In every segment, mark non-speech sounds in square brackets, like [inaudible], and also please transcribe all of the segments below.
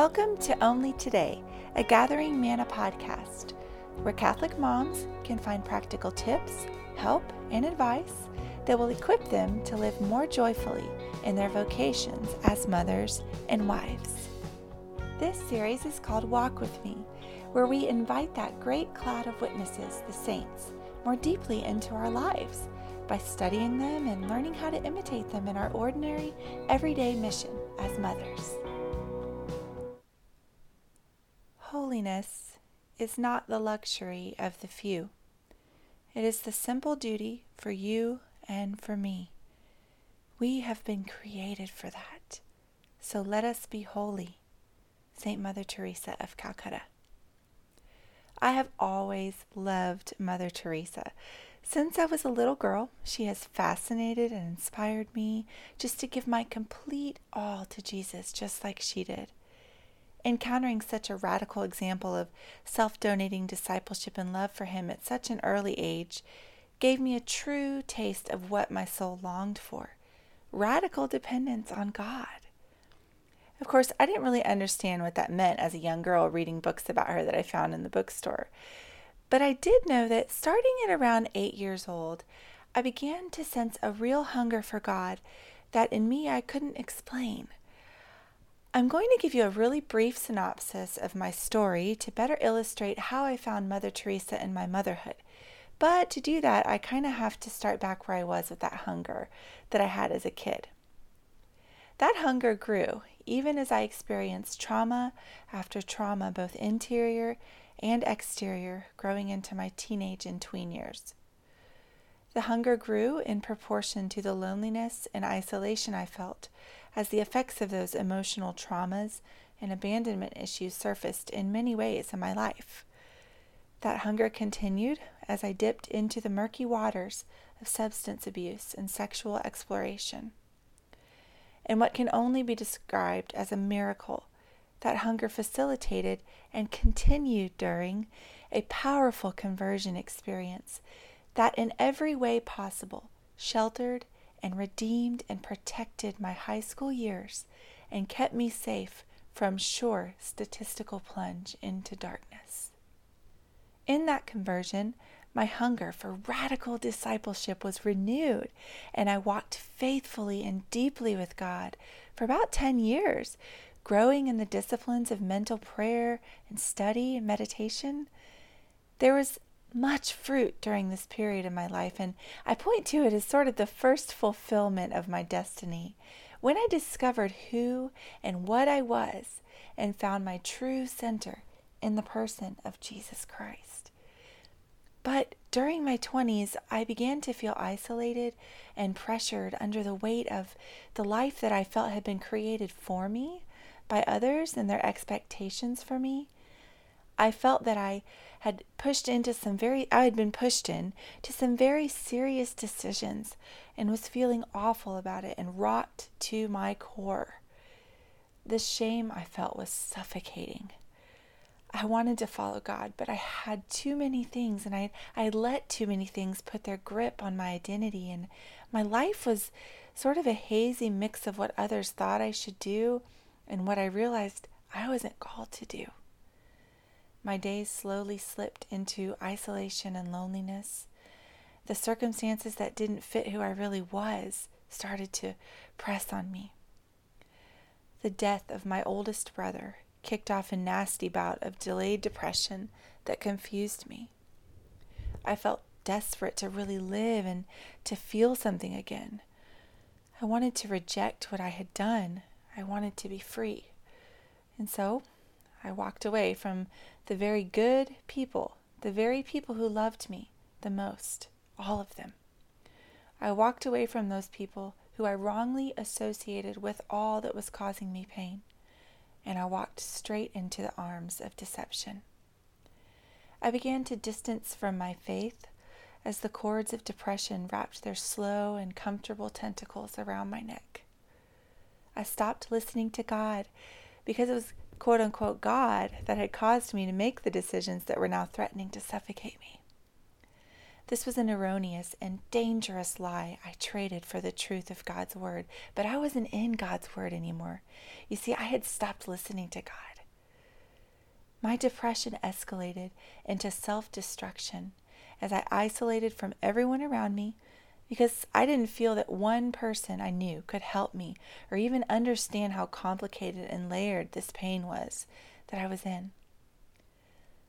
Welcome to Only Today, a Gathering Manna podcast, where Catholic moms can find practical tips, help, and advice that will equip them to live more joyfully in their vocations as mothers and wives. This series is called Walk With Me, where we invite that great cloud of witnesses, the saints, more deeply into our lives by studying them and learning how to imitate them in our ordinary, everyday mission as mothers. Holiness is not the luxury of the few. It is the simple duty for you and for me. We have been created for that. So let us be holy. St. Mother Teresa of Calcutta. I have always loved Mother Teresa. Since I was a little girl, she has fascinated and inspired me just to give my complete all to Jesus, just like she did. Encountering such a radical example of self donating discipleship and love for Him at such an early age gave me a true taste of what my soul longed for radical dependence on God. Of course, I didn't really understand what that meant as a young girl reading books about her that I found in the bookstore. But I did know that starting at around eight years old, I began to sense a real hunger for God that in me I couldn't explain. I'm going to give you a really brief synopsis of my story to better illustrate how I found Mother Teresa in my motherhood. But to do that, I kind of have to start back where I was with that hunger that I had as a kid. That hunger grew even as I experienced trauma after trauma, both interior and exterior, growing into my teenage and tween years. The hunger grew in proportion to the loneliness and isolation I felt as the effects of those emotional traumas and abandonment issues surfaced in many ways in my life. That hunger continued as I dipped into the murky waters of substance abuse and sexual exploration. In what can only be described as a miracle, that hunger facilitated and continued during a powerful conversion experience that, in every way possible, sheltered and redeemed and protected my high school years and kept me safe from sure statistical plunge into darkness. In that conversion, my hunger for radical discipleship was renewed, and I walked faithfully and deeply with God for about 10 years, growing in the disciplines of mental prayer and study and meditation. There was much fruit during this period in my life, and I point to it as sort of the first fulfillment of my destiny when I discovered who and what I was and found my true center in the person of Jesus Christ. But during my 20s, I began to feel isolated and pressured under the weight of the life that I felt had been created for me by others and their expectations for me. I felt that I had pushed into some very, I had been pushed in to some very serious decisions and was feeling awful about it and rocked to my core. The shame I felt was suffocating. I wanted to follow God, but I had too many things and I I let too many things put their grip on my identity and my life was sort of a hazy mix of what others thought I should do and what I realized I wasn't called to do. My days slowly slipped into isolation and loneliness. The circumstances that didn't fit who I really was started to press on me. The death of my oldest brother kicked off a nasty bout of delayed depression that confused me. I felt desperate to really live and to feel something again. I wanted to reject what I had done. I wanted to be free. And so I walked away from the very good people, the very people who loved me the most, all of them. I walked away from those people who I wrongly associated with all that was causing me pain, and I walked straight into the arms of deception. I began to distance from my faith as the cords of depression wrapped their slow and comfortable tentacles around my neck. I stopped listening to God because it was quote unquote God that had caused me to make the decisions that were now threatening to suffocate me. This was an erroneous and dangerous lie I traded for the truth of God's Word, but I wasn't in God's Word anymore. You see, I had stopped listening to God. My depression escalated into self destruction as I isolated from everyone around me because I didn't feel that one person I knew could help me or even understand how complicated and layered this pain was that I was in.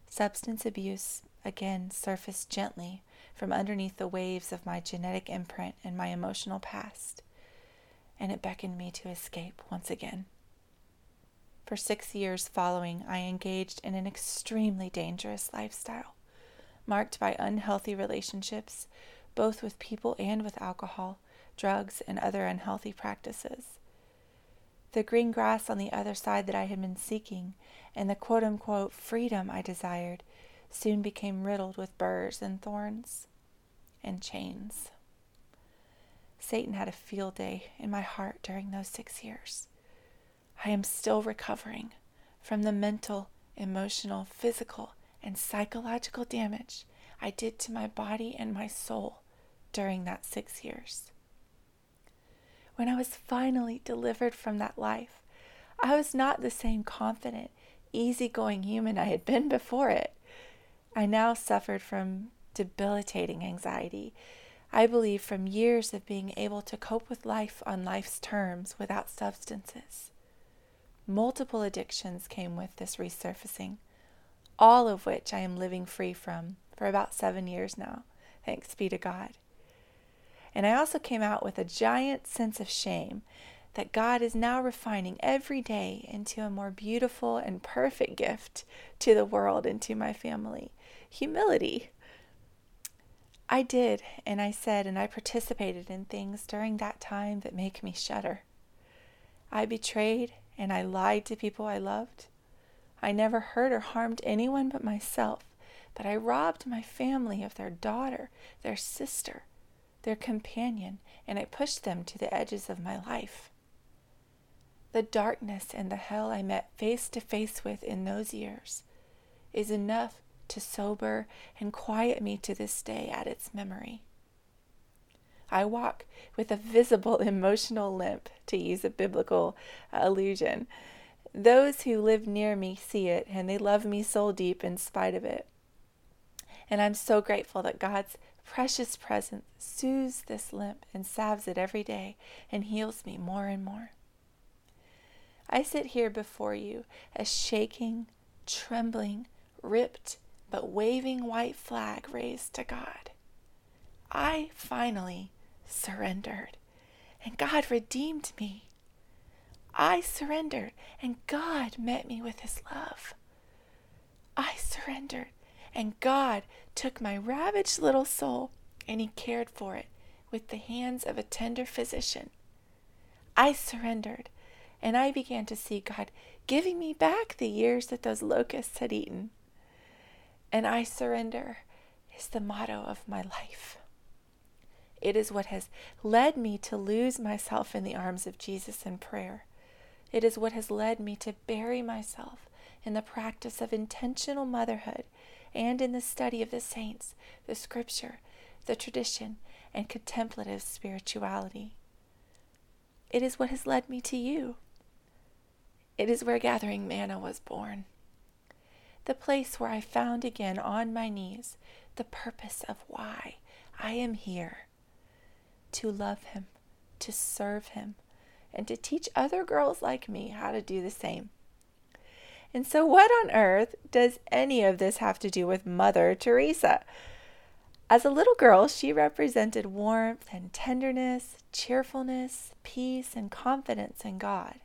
Substance abuse again surfaced gently from underneath the waves of my genetic imprint and my emotional past, and it beckoned me to escape once again. For six years following, I engaged in an extremely dangerous lifestyle, marked by unhealthy relationships, both with people and with alcohol, drugs, and other unhealthy practices. The green grass on the other side that I had been seeking, and the quote unquote freedom I desired, soon became riddled with burrs and thorns and chains. Satan had a field day in my heart during those six years. I am still recovering from the mental, emotional, physical, and psychological damage I did to my body and my soul during that six years. When I was finally delivered from that life, I was not the same confident, easygoing human I had been before it. I now suffered from debilitating anxiety. I believe from years of being able to cope with life on life's terms without substances. Multiple addictions came with this resurfacing, all of which I am living free from for about seven years now, thanks be to God. And I also came out with a giant sense of shame that God is now refining every day into a more beautiful and perfect gift to the world and to my family humility. I did, and I said, and I participated in things during that time that make me shudder. I betrayed and I lied to people I loved. I never hurt or harmed anyone but myself, but I robbed my family of their daughter, their sister, their companion, and I pushed them to the edges of my life. The darkness and the hell I met face to face with in those years is enough to sober and quiet me to this day at its memory. I walk with a visible [laughs] emotional limp, to use a biblical uh, allusion. Those who live near me see it, and they love me soul deep in spite of it. And I'm so grateful that God's precious presence soothes this limp and salves it every day and heals me more and more. I sit here before you, a shaking, trembling, ripped, but waving white flag raised to God. I finally surrendered, and God redeemed me. I surrendered, and God met me with His love. I surrendered, and God took my ravaged little soul and He cared for it with the hands of a tender physician. I surrendered, and I began to see God giving me back the years that those locusts had eaten. And I surrender is the motto of my life. It is what has led me to lose myself in the arms of Jesus in prayer. It is what has led me to bury myself in the practice of intentional motherhood and in the study of the saints, the scripture, the tradition, and contemplative spirituality. It is what has led me to you. It is where Gathering Manna was born the place where I found again on my knees the purpose of why I am here to love Him, to serve Him, and to teach other girls like me how to do the same. And so, what on earth does any of this have to do with Mother Teresa? As a little girl, she represented warmth and tenderness, cheerfulness, peace, and confidence in God.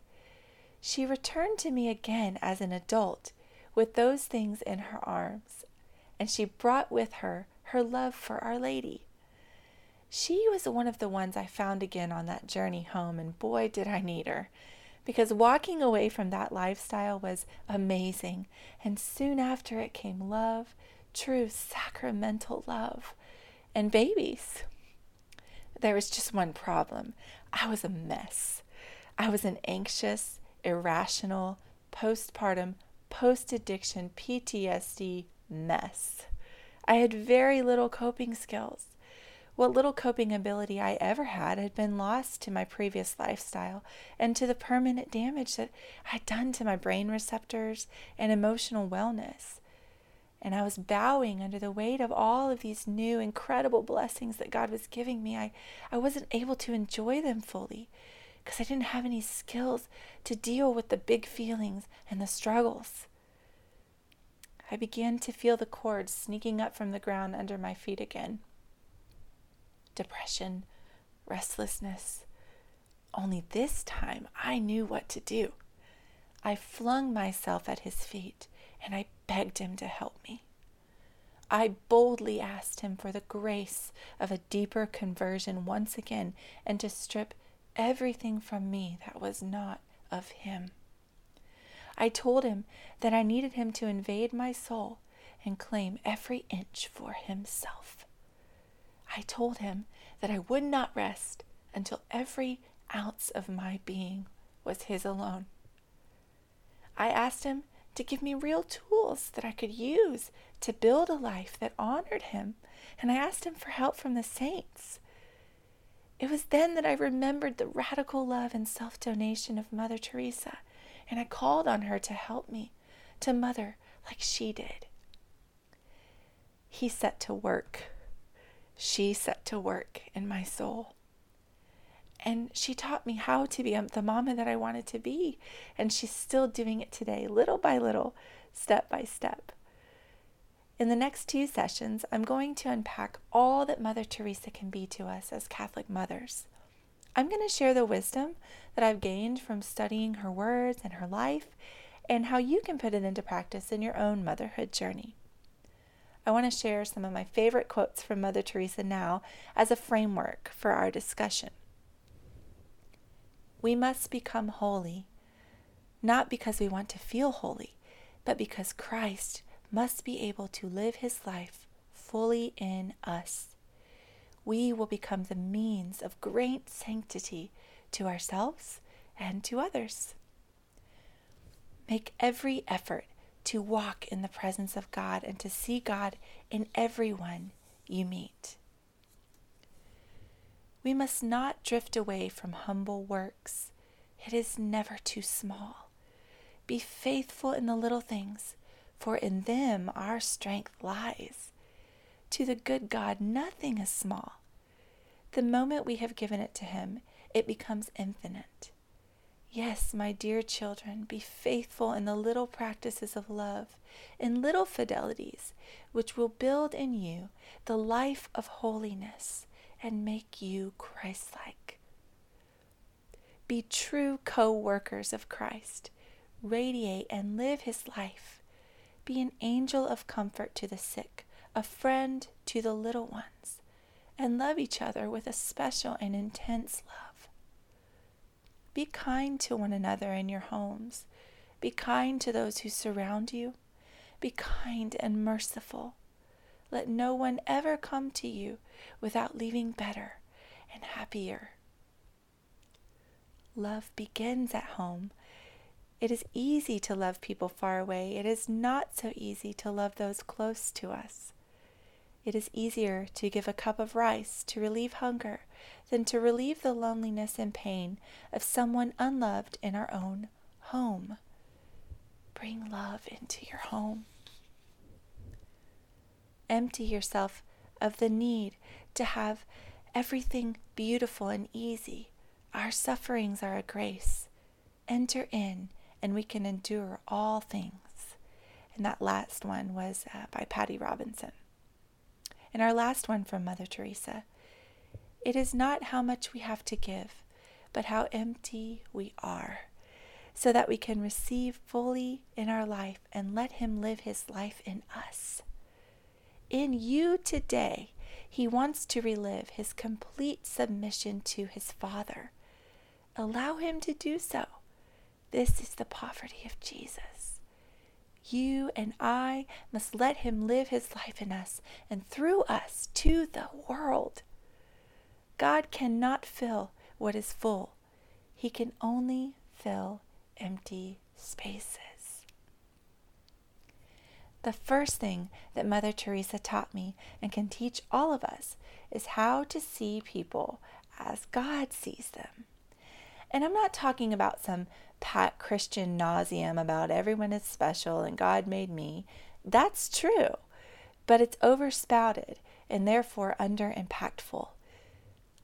She returned to me again as an adult with those things in her arms, and she brought with her her love for Our Lady. She was one of the ones I found again on that journey home, and boy, did I need her. Because walking away from that lifestyle was amazing, and soon after it came love, true sacramental love, and babies. There was just one problem I was a mess. I was an anxious, irrational, postpartum post addiction PTSD mess. I had very little coping skills. What little coping ability I ever had had been lost to my previous lifestyle and to the permanent damage that I'd done to my brain receptors and emotional wellness. And I was bowing under the weight of all of these new incredible blessings that God was giving me. I, I wasn't able to enjoy them fully because I didn't have any skills to deal with the big feelings and the struggles. I began to feel the cords sneaking up from the ground under my feet again depression, restlessness. Only this time I knew what to do. I flung myself at his feet and I begged him to help me. I boldly asked him for the grace of a deeper conversion once again and to strip everything from me that was not of him. I told him that I needed him to invade my soul and claim every inch for himself. I told him that I would not rest until every ounce of my being was his alone. I asked him to give me real tools that I could use to build a life that honored him, and I asked him for help from the saints. It was then that I remembered the radical love and self donation of Mother Teresa, and I called on her to help me, to mother like she did. He set to work she set to work in my soul. And she taught me how to be um, the mama that I wanted to be. And she's still doing it today, little by little, step by step. In the next two sessions, I'm going to unpack all that Mother Teresa can be to us as Catholic mothers. I'm going to share the wisdom that I've gained from studying her words and her life, and how you can put it into practice in your own motherhood journey. I want to share some of my favorite quotes from Mother Teresa now as a framework for our discussion. We must become holy, not because we want to feel holy, but because Christ must be able to live his life fully in us. We will become the means of great sanctity to ourselves and to others. Make every effort to walk in the presence of God and to see God in everyone you meet. We must not drift away from humble works. It is never too small. Be faithful in the little things, for in them our strength lies. To the good God, nothing is small. The moment we have given it to Him, it becomes infinite. Yes, my dear children, be faithful in the little practices of love, in little fidelities, which will build in you the life of holiness and make you Christ like. Be true co workers of Christ. Radiate and live his life. Be an angel of comfort to the sick, a friend to the little ones, and love each other with a special and intense love. Be kind to one another in your homes. Be kind to those who surround you. Be kind and merciful. Let no one ever come to you without leaving better and happier. Love begins at home. It is easy to love people far away. It is not so easy to love those close to us. It is easier to give a cup of rice to relieve hunger than to relieve the loneliness and pain of someone unloved in our own home. Bring love into your home. Empty yourself of the need to have everything beautiful and easy. Our sufferings are a grace. Enter in, and we can endure all things. And that last one was uh, by Patty Robinson. And our last one from Mother Teresa it is not how much we have to give, but how empty we are, so that we can receive fully in our life and let Him live His life in us. In you today, He wants to relive His complete submission to His Father. Allow Him to do so. This is the poverty of Jesus. You and I must let Him live His life in us and through us to the world. God cannot fill what is full, He can only fill empty spaces. The first thing that Mother Teresa taught me and can teach all of us is how to see people as God sees them. And I'm not talking about some pat Christian nauseum about everyone is special and God made me. That's true, but it's overspouted and therefore under impactful.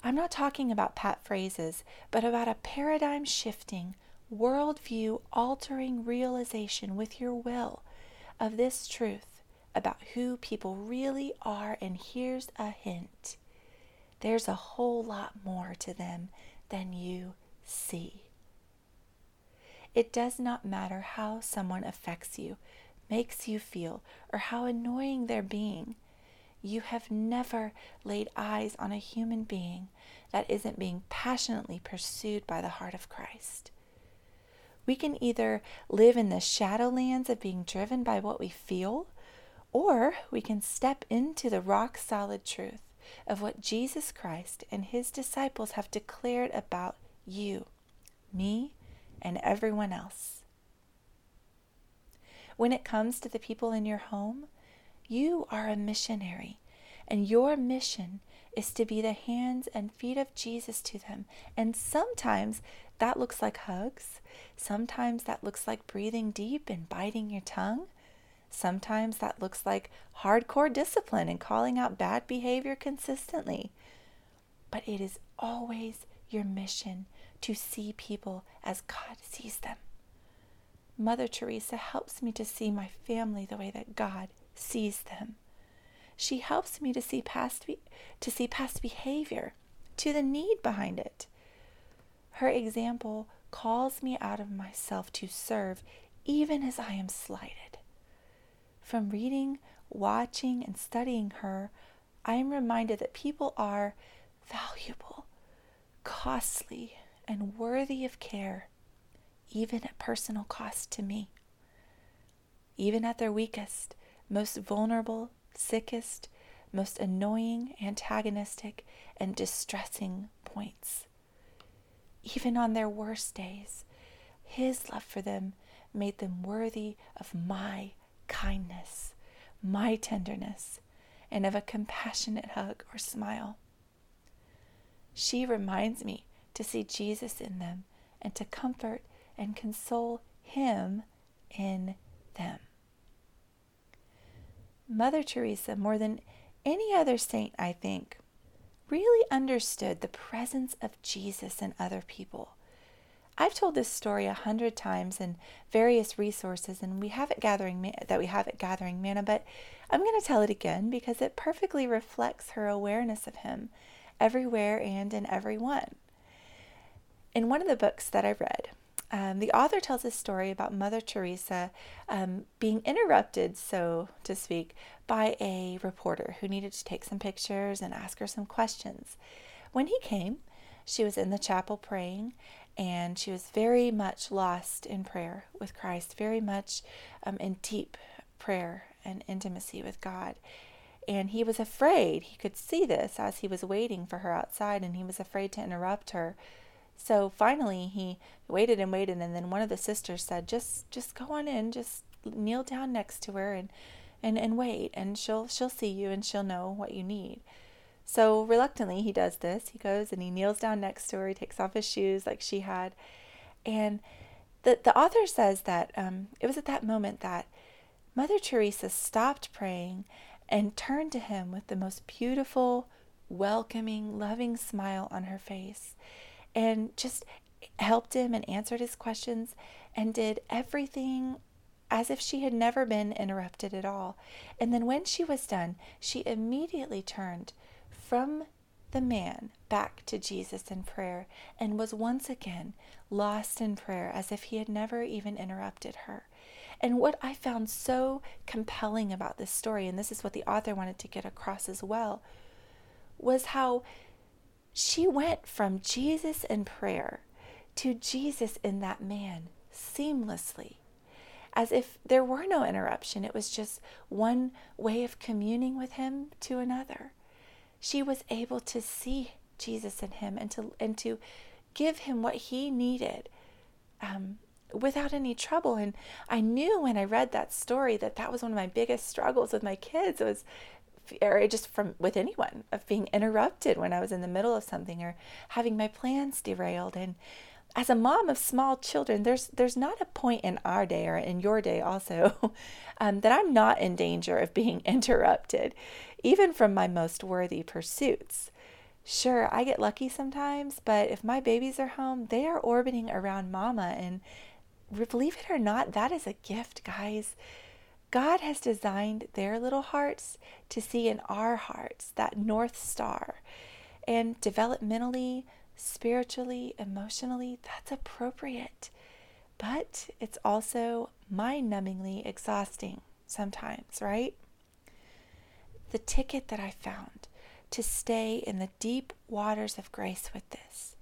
I'm not talking about pat phrases, but about a paradigm shifting, worldview altering realization with your will of this truth about who people really are. And here's a hint there's a whole lot more to them than you see. It does not matter how someone affects you, makes you feel, or how annoying they're being. You have never laid eyes on a human being that isn't being passionately pursued by the heart of Christ. We can either live in the shadowlands of being driven by what we feel, or we can step into the rock solid truth of what Jesus Christ and his disciples have declared about you, me, and everyone else. When it comes to the people in your home, you are a missionary, and your mission is to be the hands and feet of Jesus to them. And sometimes that looks like hugs. Sometimes that looks like breathing deep and biting your tongue. Sometimes that looks like hardcore discipline and calling out bad behavior consistently. But it is always your mission to see people as God sees them. Mother Teresa helps me to see my family the way that God sees them. She helps me to see past be- to see past behavior, to the need behind it. Her example calls me out of myself to serve even as I am slighted. From reading, watching, and studying her, I am reminded that people are valuable, costly, and worthy of care, even at personal cost to me. Even at their weakest, most vulnerable, sickest, most annoying, antagonistic, and distressing points. Even on their worst days, His love for them made them worthy of my kindness, my tenderness, and of a compassionate hug or smile. She reminds me to see Jesus in them and to comfort and console Him in them. Mother Teresa, more than any other saint, I think, really understood the presence of Jesus in other people. I've told this story a hundred times in various resources, and we have it gathering that we have it gathering manna. But I'm going to tell it again because it perfectly reflects her awareness of Him everywhere and in everyone. In one of the books that I read, um, the author tells a story about Mother Teresa um, being interrupted, so to speak, by a reporter who needed to take some pictures and ask her some questions. When he came, she was in the chapel praying, and she was very much lost in prayer with Christ, very much um, in deep prayer and intimacy with God. And he was afraid. He could see this as he was waiting for her outside, and he was afraid to interrupt her so finally he waited and waited and then one of the sisters said, Just just go on in, just kneel down next to her and and, and wait and she'll she'll see you and she'll know what you need. So reluctantly he does this. He goes and he kneels down next to her, he takes off his shoes like she had. And the, the author says that um, it was at that moment that Mother Teresa stopped praying and turned to him with the most beautiful, welcoming, loving smile on her face and just helped him and answered his questions and did everything as if she had never been interrupted at all. And then when she was done, she immediately turned from the man back to Jesus in prayer and was once again lost in prayer as if he had never even interrupted her. And what I found so compelling about this story, and this is what the author wanted to get across as well, was how she went from Jesus in prayer to Jesus in that man seamlessly, as if there were no interruption. It was just one way of communing with him to another. She was able to see Jesus in him and to and to give him what he needed um, without any trouble. And I knew when I read that story that that was one of my biggest struggles with my kids. Was or just from with anyone of being interrupted when I was in the middle of something or having my plans derailed. And as a mom of small children there's there's not a point in our day or in your day also [laughs] um, that I'm not in danger of being [laughs] interrupted even from my most worthy pursuits. Sure I get lucky sometimes but if my babies are home they are orbiting around mama. And believe it or not that is a gift guys God has designed their little hearts to see in our hearts that North Star. And developmentally, spiritually, emotionally, that's appropriate. But it's also mind numbingly exhausting sometimes, right? The ticket that I found to stay in the deep waters of grace with this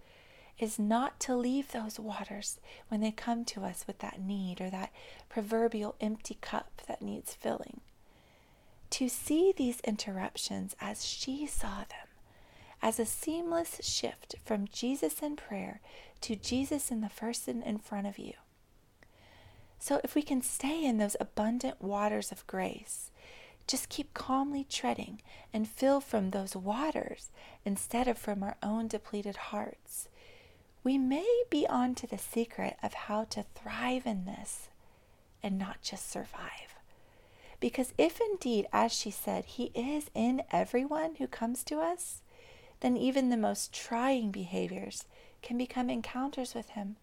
is not to leave those waters when they come to us with that need or that proverbial empty cup that needs filling. To see these interruptions as she saw them, as a seamless shift from Jesus in prayer to Jesus in the person in front of you. So, if we can stay in those abundant waters of grace, just keep calmly treading and fill from those waters instead of from our own depleted hearts we may be on to the secret of how to thrive in this and not just survive. Because if indeed, as she said, He is in everyone who comes to us, then even the most trying behaviors can become encounters with Him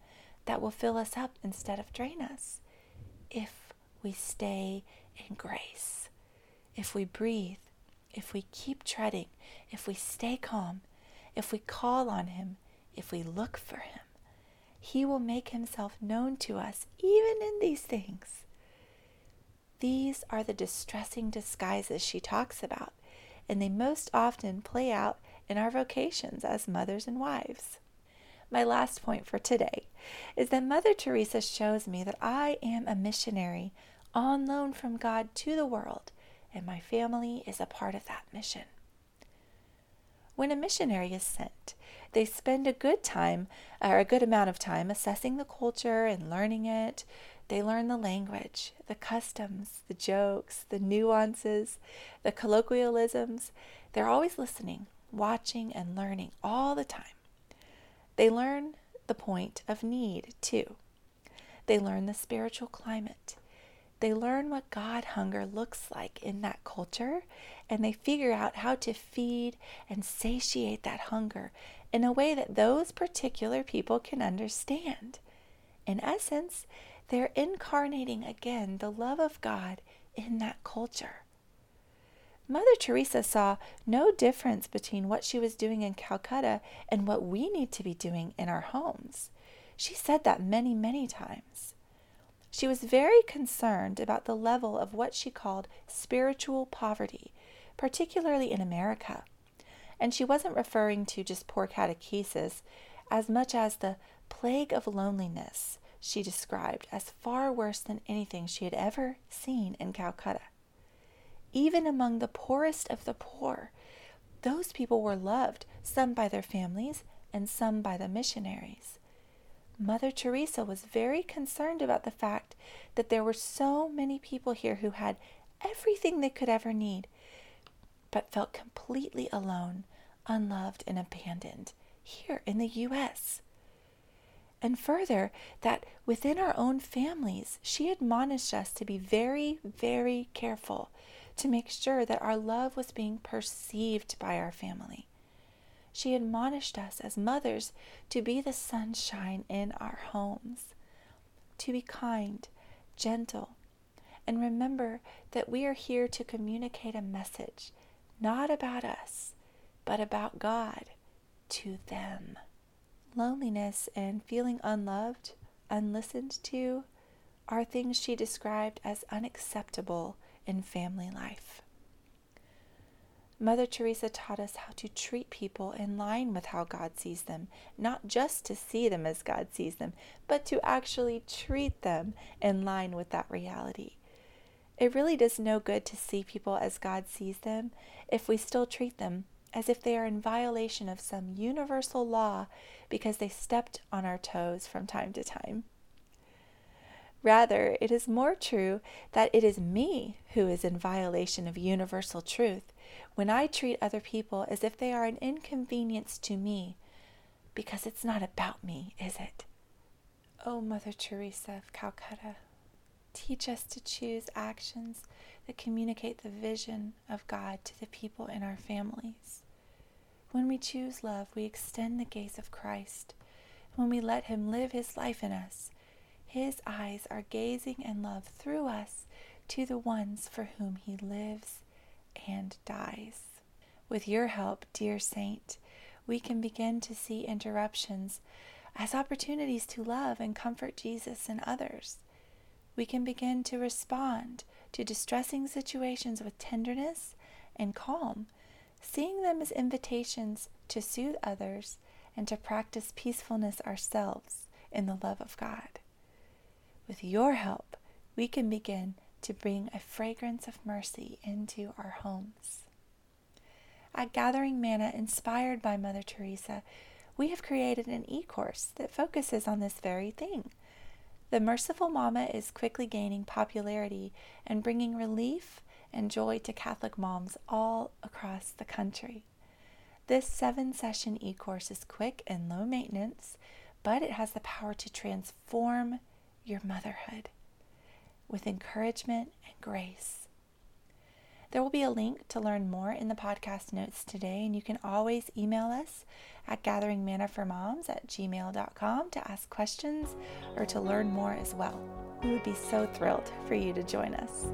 that will fill us up instead of drain us. If we stay in grace, if we breathe, if we keep treading, if we stay calm, if we call on Him, if we look for him, he will make himself known to us even in these things. These are the distressing disguises she talks about, and they most often play out in our vocations as mothers and wives. My last point for today is that Mother Teresa shows me that I am a missionary on loan from God to the world, and my family is a part of that mission. When a missionary is sent, they spend a good time or a good amount of time assessing the culture and learning it. They learn the language, the customs, the jokes, the nuances, the colloquialisms. They're always listening, watching, and learning all the time. They learn the point of need, too. They learn the spiritual climate. They learn what God hunger looks like in that culture and they figure out how to feed and satiate that hunger in a way that those particular people can understand. In essence, they're incarnating again the love of God in that culture. Mother Teresa saw no difference between what she was doing in Calcutta and what we need to be doing in our homes. She said that many, many times. She was very concerned about the level of what she called spiritual poverty particularly in America. And she wasn't referring to just poor catechesis as much as the plague of loneliness she described as far worse than anything she had ever seen in Calcutta. Even among the poorest of the poor, those people were loved, some by their families and some by the missionaries. Mother Teresa was very concerned about the fact that there were so many people here who had everything they could ever need, but felt completely alone, unloved, and abandoned here in the U.S. And further, that within our own families, she admonished us to be very, very careful to make sure that our love was being perceived by our family. She admonished us as mothers to be the sunshine in our homes, to be kind, gentle, and remember that we are here to communicate a message not about us, but about God to them. Loneliness and feeling unloved, unlistened to, are things she described as unacceptable in family life. Mother Teresa taught us how to treat people in line with how God sees them, not just to see them as God sees them, but to actually treat them in line with that reality. It really does no good to see people as God sees them if we still treat them as if they are in violation of some universal law because they stepped on our toes from time to time. Rather, it is more true that it is me who is in violation of universal truth when I treat other people as if they are an inconvenience to me, because it's not about me, is it? Oh, Mother Teresa of Calcutta, teach us to choose actions that communicate the vision of God to the people in our families. When we choose love, we extend the gaze of Christ. When we let Him live His life in us, His eyes are gazing in love through us to the ones for whom He lives and dies. With your help, dear Saint, we can begin to see interruptions as opportunities to love and comfort Jesus and others. We can begin to respond to distressing situations with tenderness and calm, seeing them as invitations to soothe others and to practice peacefulness ourselves in the love of God. With your help, we can begin to bring a fragrance of mercy into our homes. At Gathering Manna, inspired by Mother Teresa, we have created an e course that focuses on this very thing. The Merciful Mama is quickly gaining popularity and bringing relief and joy to Catholic moms all across the country. This seven session e course is quick and low maintenance, but it has the power to transform your motherhood with encouragement and grace. There will be a link to learn more in the podcast notes today, and you can always email us at gatheringmannaformoms at gmail.com to ask questions or to learn more as well. We would be so thrilled for you to join us.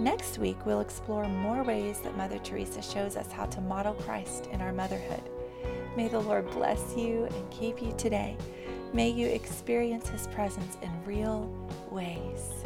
Next week, we'll explore more ways that Mother Teresa shows us how to model Christ in our motherhood. May the Lord bless you and keep you today. May you experience His presence in real ways.